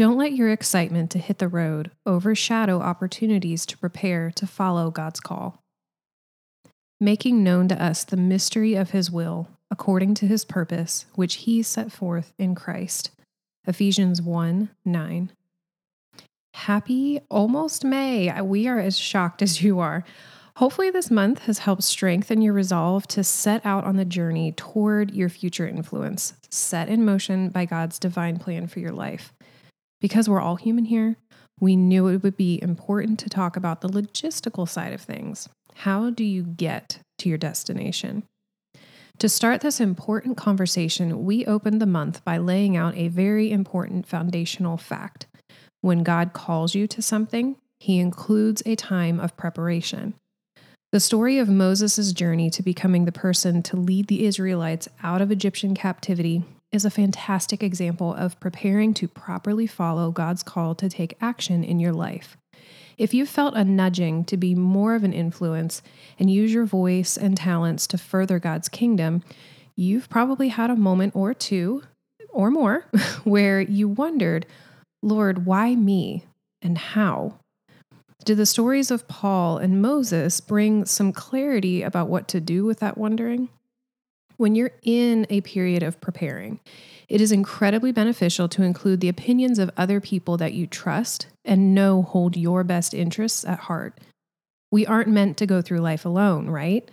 Don't let your excitement to hit the road overshadow opportunities to prepare to follow God's call. Making known to us the mystery of his will according to his purpose, which he set forth in Christ. Ephesians 1 9. Happy almost May. We are as shocked as you are. Hopefully, this month has helped strengthen your resolve to set out on the journey toward your future influence, set in motion by God's divine plan for your life. Because we're all human here, we knew it would be important to talk about the logistical side of things. How do you get to your destination? To start this important conversation, we opened the month by laying out a very important foundational fact. When God calls you to something, he includes a time of preparation. The story of Moses' journey to becoming the person to lead the Israelites out of Egyptian captivity is a fantastic example of preparing to properly follow God's call to take action in your life. If you've felt a nudging to be more of an influence and use your voice and talents to further God's kingdom, you've probably had a moment or two or more where you wondered, Lord, why me and how? Did the stories of Paul and Moses bring some clarity about what to do with that wondering? When you're in a period of preparing, it is incredibly beneficial to include the opinions of other people that you trust and know hold your best interests at heart. We aren't meant to go through life alone, right?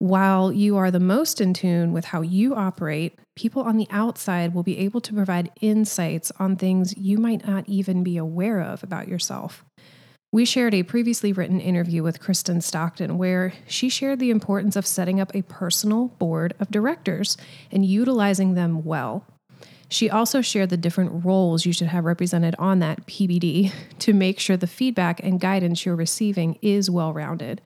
While you are the most in tune with how you operate, people on the outside will be able to provide insights on things you might not even be aware of about yourself. We shared a previously written interview with Kristen Stockton where she shared the importance of setting up a personal board of directors and utilizing them well. She also shared the different roles you should have represented on that PBD to make sure the feedback and guidance you're receiving is well rounded.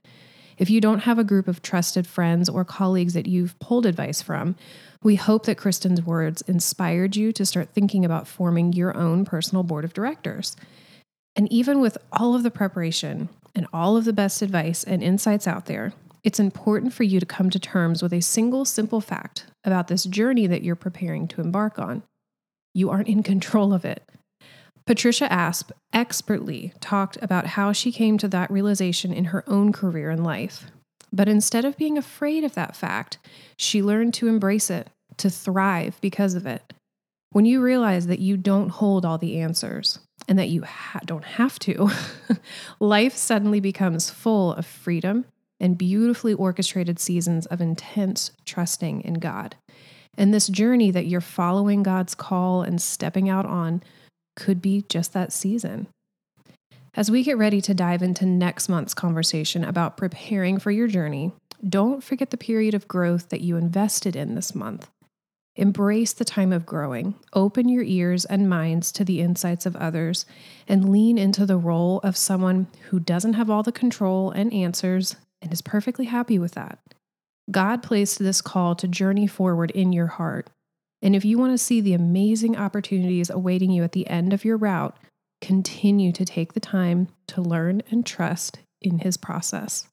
If you don't have a group of trusted friends or colleagues that you've pulled advice from, we hope that Kristen's words inspired you to start thinking about forming your own personal board of directors. And even with all of the preparation and all of the best advice and insights out there, it's important for you to come to terms with a single simple fact about this journey that you're preparing to embark on. You aren't in control of it. Patricia Asp expertly talked about how she came to that realization in her own career and life. But instead of being afraid of that fact, she learned to embrace it, to thrive because of it. When you realize that you don't hold all the answers and that you ha- don't have to, life suddenly becomes full of freedom and beautifully orchestrated seasons of intense trusting in God. And this journey that you're following God's call and stepping out on could be just that season. As we get ready to dive into next month's conversation about preparing for your journey, don't forget the period of growth that you invested in this month. Embrace the time of growing, open your ears and minds to the insights of others, and lean into the role of someone who doesn't have all the control and answers and is perfectly happy with that. God placed this call to journey forward in your heart. And if you want to see the amazing opportunities awaiting you at the end of your route, continue to take the time to learn and trust in His process.